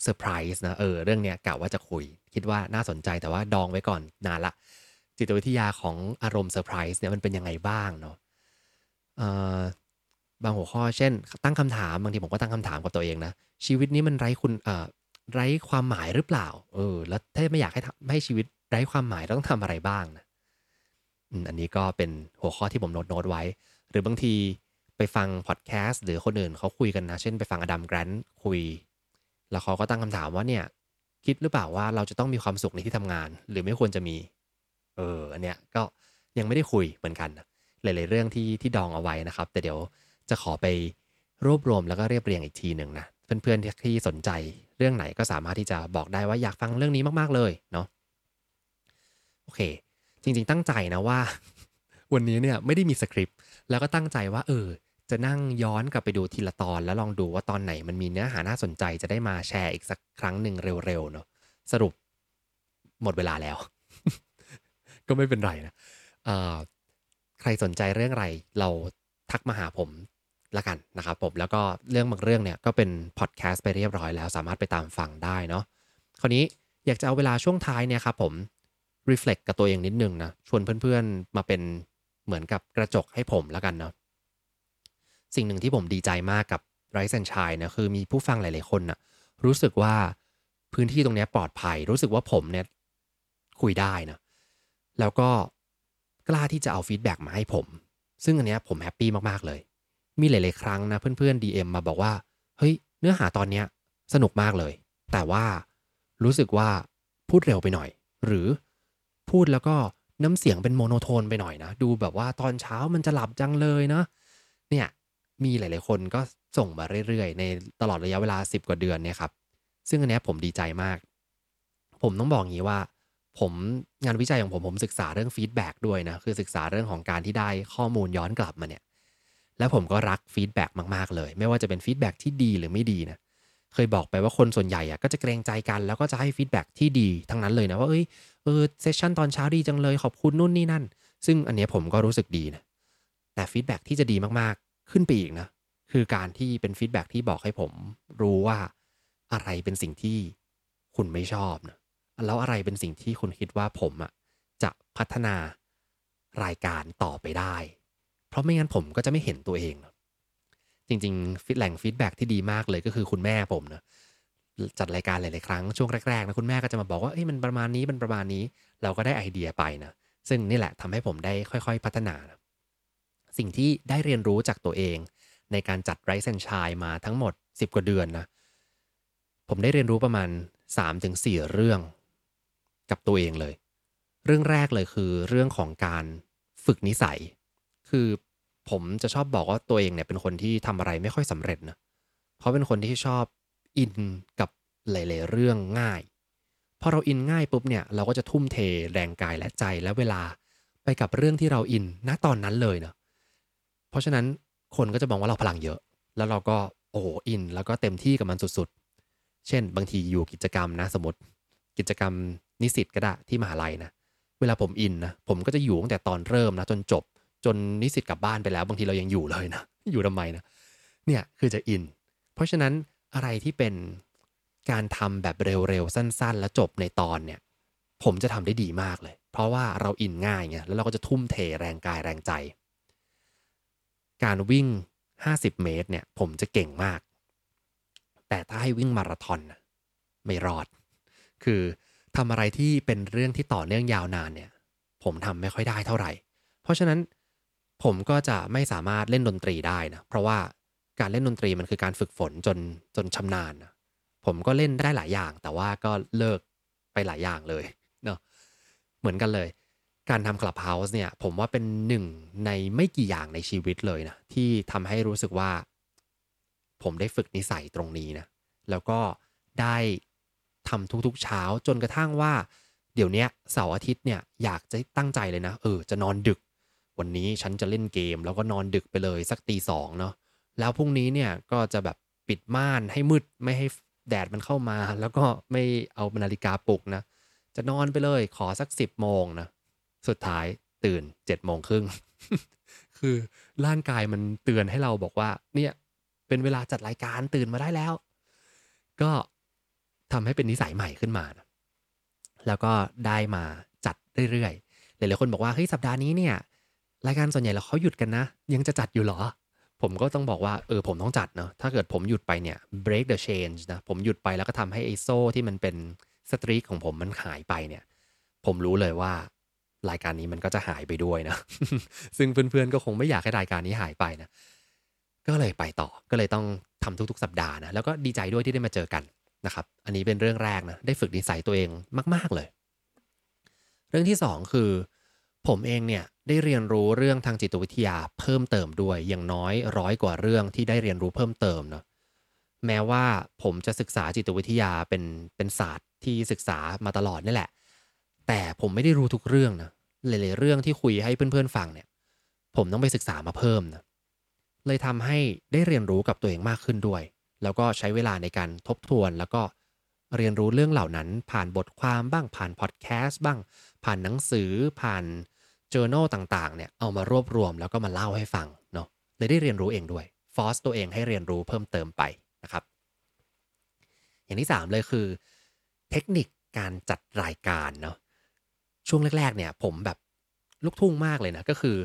เซอร์ไพรส์นะเออเรื่องเนี้ยกะว่าจะคุย คิดว่าน่าสนใจแต่ว่าดองไว้ก่อนนานละ จิตวิทยาของอารมณ์เซอร์ไพรส์เนี่ยมันเป็นยังไงบ้างเนาะบางหัวข้อเช่น ตั้งคำถามบางทีผมก็ตั้งคำถามกับตัวเองนะ ชีวิตนี้มันไร้คุณเออไร้ความหมายหรือเปล่า เออ แล้วถ้าไม่อยากให้ทำให้ชีวิตไร้ความหมายต้องทำอะไรบ้างนะ อันนี้ก็เป็นหัวข้อที่ผมโน้ตโน้ตไว้ หรือบางทีไปฟังพอดแคสต์หรือคนอื่นเขาคุยกันนะ เช่นไปฟัง Adam Grant คุย แล้วเขาก็ตั้งคำถามว่าเนี่ย คิดหรือเปล่าว่าเราจะต้องมีความสุขในที่ทำงาน หรือไม่ควรจะมี เอออันเนี้ยก็ยังไม่ได้คุยเหมือนกันหลาย ๆ เรื่องที่ที่ดองเอาไว้นะครับ แต่เดี๋ยวจะขอไปรวบรวมแล้วก็เรียบเรียงอีกทีหนึ่งนะเพื่อน ๆ ที่สนใจเรื่องไหนก็สามารถที่จะบอกได้ว่าอยากฟังเรื่องนี้มาก ๆ เลยเนาะโอเค จริงๆ ตั้งใจนะว่า วันนี้เนี่ยไม่ได้มีสคริปต์แล้วก็ตั้งใจว่า เออ จะนั่งย้อนกลับไปดูทีละตอน แล้วลองดูว่าตอนไหนมันมีเนื้อหาน่าสนใจจะได้มาแชร์อีกสักครั้งหนึ่งเร็วๆเนาะสรุปหมดเวลาแล้ว ก็ไม่เป็นไรนะเอ่อใครสนใจเรื่องอะไรเราทักมาหาผมละกันนะครับผมแล้วก็เรื่องบางเรื่องเนี่ยก็เป็นพอดแคสต์ไปเรียบร้อยแล้วสามารถไปตามฟังได้เนาะคราวนี้อยากจะเอาเวลาช่วงท้ายเนี่ยครับผม reflect กับตัวเองนิดนึงนะชวนเพื่อนๆมาเป็นเหมือนกับกระจกให้ผมแล้วกันเนาะสิ่งหนึ่งที่ผมดีใจมากกับRise and Shine นะคือมีผู้ฟังหลายๆคนนะรู้สึกว่าพื้นที่ตรงนี้ปลอดภัย รู้สึกว่าผมเนี่ยคุยได้นะแล้วก็กล้าที่จะเอา feedback มาให้ผม ซึ่งอันเนี้ยผม happy มากๆเลย มีหลาย ๆ ครั้งนะเพื่อนๆ DM มาบอกว่า เฮ้ย เนื้อหาตอนเนี้ยสนุกมากเลย แต่ว่ารู้สึกว่าพูดเร็วไปหน่อย หรือ พูดแล้วก็น้ำเสียงเป็น monotone ไปหน่อยนะ ดูแบบว่าตอนเช้ามันจะหลับจังเลยนะเนี่ยมีหลาย ๆ คนก็ส่งมาเรื่อย ๆ ในตลอดระยะเวลา 10 กว่าเดือนเนี่ยครับ ซึ่งอันนี้ผมดีใจมาก ผมต้องบอกงี้ว่า ผมงานวิจัยของผมผมศึกษาเรื่อง feedback ด้วยนะ คือศึกษาเรื่องของการที่ได้ข้อมูลย้อนกลับมาเนี่ย แล้วผมก็รัก feedback มาก ๆ เลย ไม่ว่าจะเป็น feedback ที่ดีหรือไม่ดีนะ เคยบอกไปว่าคนส่วนใหญ่อะก็จะเกรงใจกัน แล้วก็จะให้ feedback ที่ดีทั้งนั้นเลยนะว่าเอ้ยเออ session ตอนเช้าดีจังเลยขอบคุณนู่นนี่นั่น ซึ่งอันเนี้ยผมก็รู้สึกดีนะแต่ feedback ที่จะดีมากๆขึ้นไปอีกนะคือการที่เป็น feedback ที่บอกให้ผมรู้ว่าอะไรเป็นสิ่งที่คุณไม่ชอบนะแล้วอะไรเป็นสิ่งที่คุณคิดว่าผมอะจะพัฒนารายการต่อไปได้ เพราะไม่งั้นผมก็จะไม่เห็นตัวเองนะ จริงๆ feed แหล่ง feedback ที่ดีมากเลยก็คือคุณแม่ผมนะจัดรายการหลายๆครั้งช่วงแรกๆนะคุณแม่ก็จะมาบอกว่าเอ้ยมันประมาณนี้มันประมาณนี้เราก็ได้ไอเดียไปนะซึ่งนี่แหละทำให้ผมได้ค่อยๆ พัฒนานะสิ่งที่ได้เรียนรู้จากตัวเอง ในการจัดไรซ์แอนชายมาทั้งหมด 10 กว่าเดือนนะผมได้เรียนรู้ประมาณ 3-4 เรื่องกับตัวเองเลย เรื่องแรกเลยคือเรื่องของการฝึกนิสัย คือ ผมจะชอบบอกว่าตัวเองเนี่ยเป็นคนที่ทำอะไรไม่ค่อยสำเร็จนะเพราะเป็นคนที่ชอบอินกับหลาย ๆ เรื่องง่ายพอเราอินง่ายปุ๊บเนี่ยเราก็จะทุ่มเทแรงกายและใจและเวลาไปกับเรื่องที่เราอินณตอนนั้นเลยเนะเพราะฉะนั้นคนก็จะมองว่าเราพลังเยอะ แล้วเราก็โอ้อิน แล้วก็เต็มที่กับมันสุดๆ เช่น บางทีอยู่กิจกรรมนะสมมติกิจกรรมนิสิตก็ได้ที่มหาลัยนะเวลาผมอินนะผมก็จะอยู่ตั้งแต่ตอนเริ่มนะจนจบ จนนิสิตกลับบ้านไปแล้ว บางทีเรายังอยู่เลยนะ อยู่ทำไมนะ เนี่ยคือจะอิน เพราะฉะนั้นอะไรที่เป็นการทำแบบเร็วๆ สั้น ๆ แล้วจบในตอนเนี่ย ผมจะทำได้ดีมากเลย เพราะว่าเราอินง่ายไงแล้วเราก็จะทุ่มเทแรงกายแรงใจ การวิ่ง 50 เมตรเนี่ย ผมจะเก่งมาก แต่ถ้าให้วิ่งมาราธอนนะไม่รอด คือทำอะไรที่เป็นเรื่องที่ต่อเนื่องยาวนานเนี่ย ผมทำไม่ค่อยได้เท่าไหร่ เพราะฉะนั้น ผมก็จะไม่สามารถเล่นดนตรีได้นะ เพราะว่าการเล่นดนตรีมันคือการฝึกฝนจนจนชำนาญนะผมก็เล่นได้หลายอย่าง แต่ว่าก็เลิกไปหลายอย่างเลยเนาะเหมือนกันเลย การทำคลับเฮาส์เนี่ยผมว่าเป็นหนึ่งในไม่กี่อย่างในชีวิตเลยนะที่ทำให้รู้สึกว่า ผมได้ฝึกนิสัยตรงนี้นะแล้วก็ได้ทำทุกๆเช้าจนกระทั่งว่า เดี๋ยวนี้เสาร์อาทิตย์เนี่ยอยากจะตั้งใจเลยนะเออจะนอนดึก วันนี้ฉันจะเล่นเกม แล้วก็นอนดึกไปเลยสักตีสองเนาะแล้วพรุ่งนี้เนี่ยก็จะแบบปิดม่านให้มืดไม่ให้แดดมันเข้ามา แล้วก็ไม่เอานาฬิกาปลุกนะ จะนอนไปเลยขอสักสิบโมงนะสุดท้ายตื่นเจ็ดโมงครึ่งคือร่างกายมันเตือนให้เราบอกว่า เนี่ยเป็นเวลาจัดรายการตื่นมาได้แล้ว ก็ทำให้เป็นนิสัยใหม่ขึ้นมานะแล้วก็ได้มาจัดเรื่อยๆหลายๆคนบอกว่าเฮ้ยสัปดาห์นี้เนี่ย รายการส่วนใหญ่เราเขาหยุดกันนะ ยังจะจัดอยู่เหรอ ผมก็ต้องบอกว่าเออผมต้องจัดเนาะถ้าเกิดผมหยุดไปเนี่ย break the change นะผมหยุดไปแล้วก็ทำให้ไอโซ่ที่มันเป็นสตรีกของผมมันหายไปเนี่ย ผมรู้เลยว่ารายการนี้มันก็จะหายไปด้วยนะ ซึ่งเพื่อนๆก็คงไม่อยากให้รายการนี้หายไปนะ ก็เลยไปต่อ ก็เลยต้องทำทุกๆ สัปดาห์นะ แล้วก็ดีใจด้วยที่ได้มาเจอกันนะครับ อันนี้เป็นเรื่องแรกนะ ได้ฝึกนิสัยตัวเองมาก ๆเลย เรื่องที่สองคือ ผมเองเนี่ยได้เรียนรู้เรื่องทางจิตวิทยาเพิ่มเติมด้วยอย่างน้อยร้อยกว่าเรื่องที่ได้เรียนรู้เพิ่มเติมเนาะแม้ว่าผมจะศึกษาจิตวิทยาเป็นเป็นศาสตร์ที่ศึกษามาตลอดนี่แหละ แต่ผมไม่ได้รู้ทุกเรื่องนะหลายๆเรื่องที่คุยให้เพื่อนๆฟังเนี่ย ผมต้องไปศึกษามาเพิ่มนะเลยทำให้ได้เรียนรู้กับตัวเองมากขึ้นด้วย แล้วก็ใช้เวลาในการทบทวน แล้วก็เรียนรู้เรื่องเหล่านั้น ผ่านบทความบ้างผ่านพอดแคสต์บ้าง ผ่านหนังสือผ่าน journal ต่างๆ เนี่ยเอามารวบรวมแล้วก็มาเล่าให้ฟังเนาะเลยได้เรียนรู้เองด้วยฟอสตัวเองให้เรียนรู้เพิ่มเติมไปนะครับ อย่างที่ 3 เลยคือ เทคนิคการจัดรายการเนาะช่วงแรก ๆ เนี่ย ผมแบบลูกทุ่งมากเลยนะก็คือ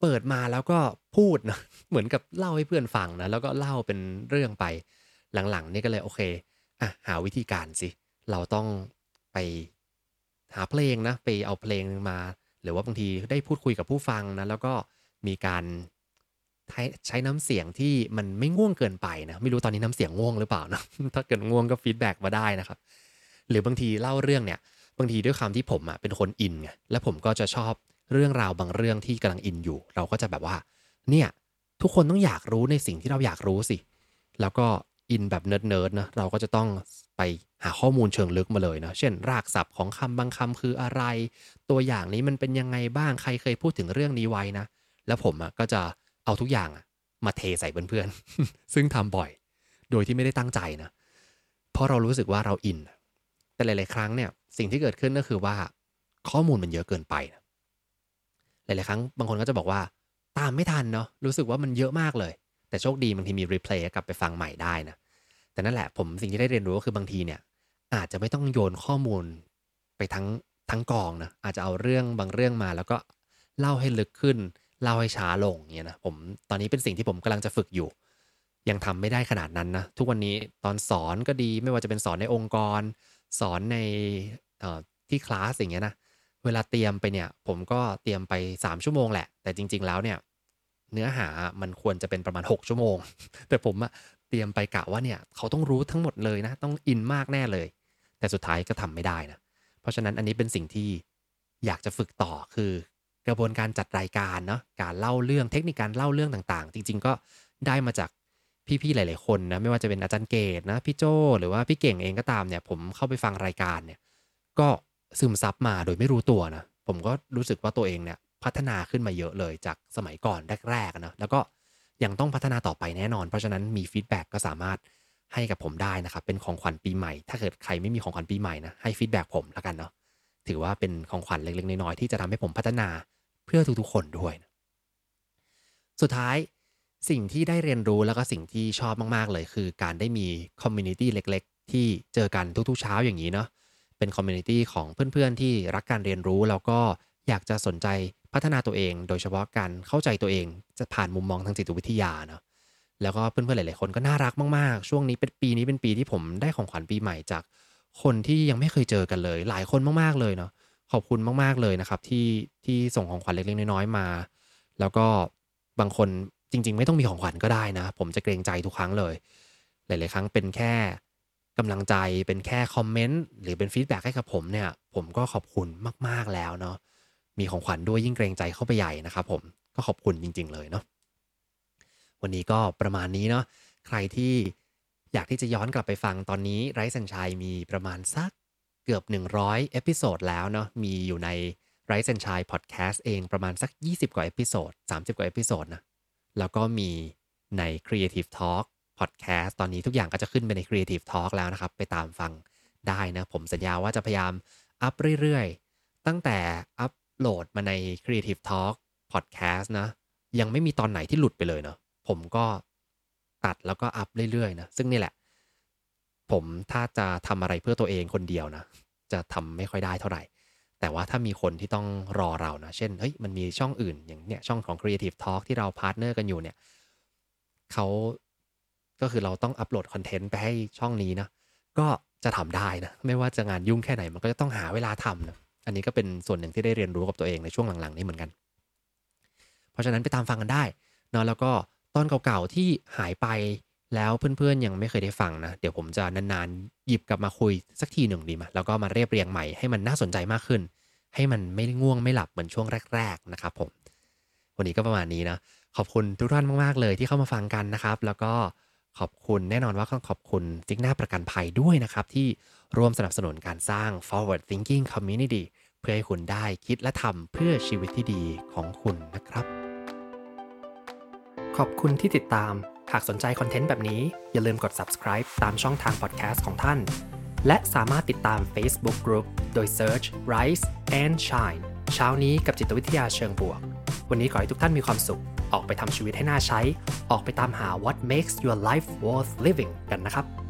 เปิดมาแล้วก็พูดนะเหมือนกับเล่าให้เพื่อนฟังนะแล้วก็เล่าเป็นเรื่องไปหลังๆ นี่ก็เลยโอเคอะหาวิธีการสิ เราต้องไปหาเพลงนะ ไปเอาเพลงมา หรือว่าบางทีได้พูดคุยกับผู้ฟังนะแล้วก็มีการใช้ใช้น้ำเสียงที่มันไม่ง่วงเกินไปนะไม่รู้ตอนนี้น้ำเสียงง่วงหรือเปล่านะถ้าเกิดง่วงก็ feedback มาได้นะครับ หรือบางทีเล่าเรื่องเนี่ยบางทีด้วยความที่ผมอะเป็นคนอินไงและผมก็จะชอบเรื่องราวบางเรื่องที่กำลังอินอยู่ เราก็จะแบบว่า เนี่ยทุกคนต้องอยากรู้ในสิ่งที่เราอยากรู้สิ แล้วก็อินแบบเนิร์ดๆนะเราก็จะต้อง ไปหาข้อมูลเชิงลึกมาเลยนะเช่น รากศัพท์ของคำบางคำคืออะไร ตัวอย่างนี้มันเป็นยังไงบ้างใครเคยพูดถึงเรื่องนี้ไว้นะ แล้วผมก็จะเอาทุกอย่างมาเทใส่เพื่อนๆ ซึ่งทำบ่อย โดยที่ไม่ได้ตั้งใจนะ เพราะเรารู้สึกว่าเราอิน แต่หลาย ๆ ครั้งเนี่ยสิ่งที่เกิดขึ้นก็คือว่าข้อมูลมันเยอะเกินไปนะหลาย ๆ ครั้งบางคนก็จะบอกว่าตามไม่ทันเนาะรู้สึกว่ามันเยอะมากเลย แต่โชคดีบางทีมีรีเพลย์กลับไปฟังใหม่ได้นะ แต่นั่นแหละผมสิ่งที่ได้เรียนรู้ก็คือบางทีเนี่ย อาจจะไม่ต้องโยนข้อมูลไปทั้งทั้งกองนะอาจจะเอาเรื่องบางเรื่องมาแล้วก็เล่าให้ลึกขึ้น เล่าให้ช้าลงเนี่ยนะผมตอนนี้เป็นสิ่งที่ผมกำลังจะฝึกอยู่ ยังทำไม่ได้ขนาดนั้นนะทุกวันนี้ตอนสอนก็ดีไม่ว่าจะเป็นสอนในองค์กร สอนในที่คลาสอย่างเงี้ยนะเวลาเตรียมไปเนี่ยผมก็เตรียมไป 3 ชั่วโมงแหละ แต่จริง ๆ แล้วเนี่ยเนื้อหามันควรจะเป็นประมาณ 6 ชั่วโมง แต่ผมอะ เตรียมไปกะว่าเนี่ยเขาต้องรู้ทั้งหมดเลยนะ ต้องอินมากแน่เลย แต่สุดท้ายก็ทำไม่ได้นะ เพราะฉะนั้นอันนี้เป็นสิ่งที่อยากจะฝึกต่อคือกระบวนการจัดรายการเนาะการเล่าเรื่องเทคนิคการเล่าเรื่องต่างๆ จริง ๆ ก็ได้มาจากพี่ๆหลายๆคนนะไม่ว่าจะเป็นอาจารย์เกตนะพี่โจหรือว่าพี่เก่งเองก็ตามเนี่ย ผมเข้าไปฟังรายการเนี่ย ก็ซึมซับมาโดยไม่รู้ตัวนะผมก็รู้สึกว่าตัวเองเนี่ยพัฒนาขึ้นมาเยอะเลยจากสมัยก่อนแรกๆนะแล้วก็ ยังต้องพัฒนาต่อไปแน่นอน เพราะฉะนั้นมี feedback ก็สามารถให้กับผมได้นะครับ เป็นของขวัญปีใหม่ ถ้าเกิดใครไม่มีของขวัญปีใหม่นะ ให้ feedback ผมแล้วกันเนาะ ถือว่าเป็นของขวัญเล็กๆ น้อยๆ ที่จะทำให้ผมพัฒนาเพื่อทุกๆ คนด้วยนะสุดท้ายสิ่งที่ได้เรียนรู้แล้วก็สิ่งที่ชอบมากๆ เลย คือการได้มี community เล็ก ๆ ที่เจอกันทุกๆ เช้าอย่างนี้เนาะ เป็น community ของเพื่อนๆ ที่รักการเรียนรู้แล้วก็อยากจะสนใจ พัฒนาตัวเอง โดยเฉพาะการเข้าใจตัวเองจะผ่านมุมมองทางจิตวิทยาเนาะแล้วก็เพื่อนๆหลายๆคนก็น่ารักมากๆ ช่วงนี้เป็นปีนี้เป็นปีที่ผมได้ของขวัญปีใหม่จากคนที่ยังไม่เคยเจอกันเลย หลายคนมากๆเลยเนาะขอบคุณมากๆเลยนะครับที่ที่ส่งของขวัญเล็กๆน้อยๆมา แล้วก็บางคนจริง ๆ ไม่ต้องมีของขวัญก็ได้นะ ผมจะเกรงใจทุกครั้งเลย หลาย ๆ ครั้งเป็นแค่กำลังใจเป็นแค่คอมเมนต์หรือเป็นฟีดแบ็กให้กับผมเนี่ย ผมก็ขอบคุณมาก ๆแล้วเนาะ มีของขวัญด้วยยิ่งเกรงใจเข้าไปใหญ่นะครับผมก็ขอบคุณจริง ๆ เลยเนาะวันนี้ก็ประมาณนี้เนาะใครที่อยากที่จะย้อนกลับไปฟังตอนนี้ Rise and Shine มีประมาณสักเกือบ 100 episode แล้วเนาะมีอยู่ใน Rise and Shine Podcast เองประมาณสัก 20 กว่า episode 30 กว่า episode นะแล้วก็มีใน Creative Talk Podcast ตอนนี้ทุกอย่างก็จะขึ้นไปใน Creative Talk แล้วนะครับ ไปตามฟังได้นะ ผมสัญญาว่าจะพยายาม up เรื่อยๆ ตั้งแต่อัพ โหลดมาใน Creative Talk Podcast นะ ยังไม่มีตอนไหนที่หลุดไปเลยเนาะผมก็ตัดแล้วก็ up เรื่อยๆนะซึ่งนี่แหละ ผมถ้าจะทำอะไรเพื่อตัวเองคนเดียวนะ จะทำไม่ค่อยได้เท่าไหร่ แต่ว่าถ้ามีคนที่ต้องรอเรานะเช่นเฮ้ยมันมีช่องอื่นอย่างเนี้ยช่องของ Creative Talk ที่เรา partner กันอยู่เนี่ยเขาก็คือเราต้องอัปโหลดคอนเทนต์ไปให้ช่องนี้นะ ก็จะทำได้นะ ไม่ว่าจะงานยุ่งแค่ไหนมันก็จะต้องหาเวลาทำนะ อันนี้ก็เป็นส่วนหนึ่งที่ได้เรียนรู้กับตัวเองในช่วงหลังๆนี้เหมือนกัน เพราะฉะนั้นไปตามฟังกันได้เนาะแล้วก็ตอนเก่าๆที่หายไปแล้วเพื่อนๆยังไม่เคยได้ฟังนะ เดี๋ยวผมจะนานๆ หยิบกลับมาคุยสักทีหนึ่งดีไหมแล้วก็มาเรียบเรียงใหม่ให้มันน่าสนใจมากขึ้น ให้มันไม่ง่วงไม่หลับเหมือนช่วงแรก ๆนะครับผมวันนี้ก็ประมาณนี้นะขอบคุณทุกท่านมากๆเลยที่เข้ามาฟังกันนะครับ แล้วก็ ขอบคุณแน่นอนว่าต้องขอบคุณซิกหน้าประกันภัยด้วยนะครับ ที่ร่วมสนับสนุนการสร้าง forward thinking community เพื่อให้คุณได้คิดและทำเพื่อชีวิตที่ดีของคุณนะครับ ขอบคุณที่ติดตาม หากสนใจคอนเทนต์แบบนี้ อย่าลืมกด subscribe ตามช่องทาง podcast ของท่าน และสามารถติดตาม Facebook Group โดย search Rise and Shine เช้านี้กับจิตวิทยาเชิงบวก วันนี้ขอให้ทุกท่านมีความสุข ออกไปทำชีวิตให้น่าใช้ ออกไปตามหา what makes your life worth living กันนะครับ